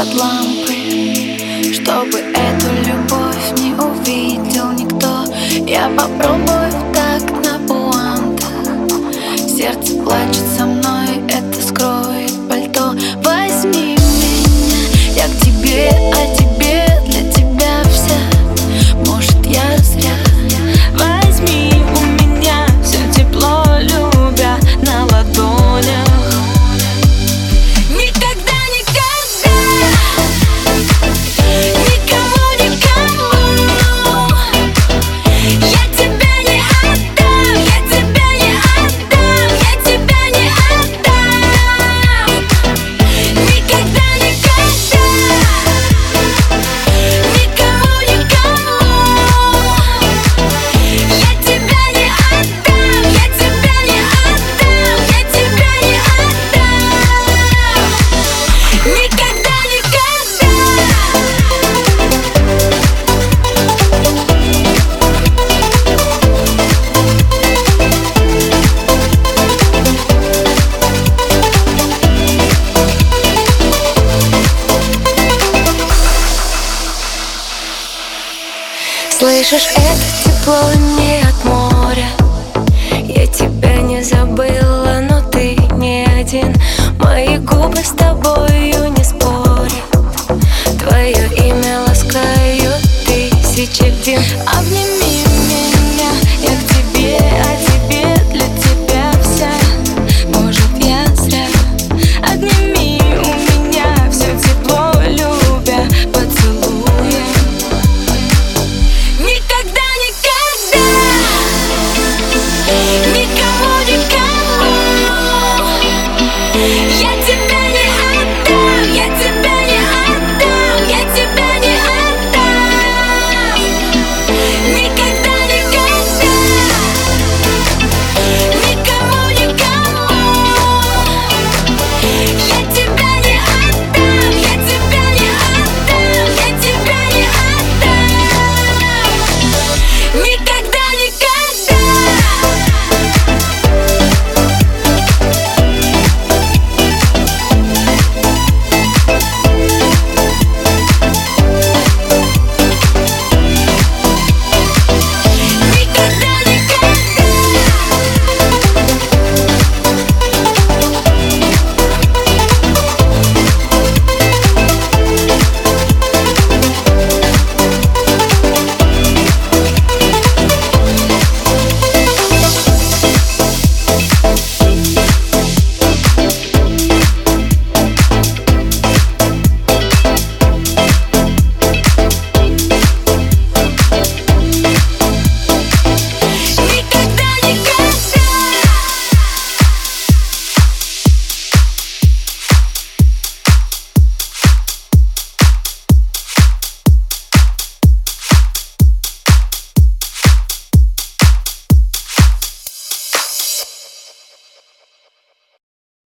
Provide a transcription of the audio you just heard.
под лампы Чтобы эту любовь не увидел никто. Я попробую так на пуантах. Сердце плачет Слышишь, это тепло не от моря. Я тебя не забыла, но ты не один. Мои губы стали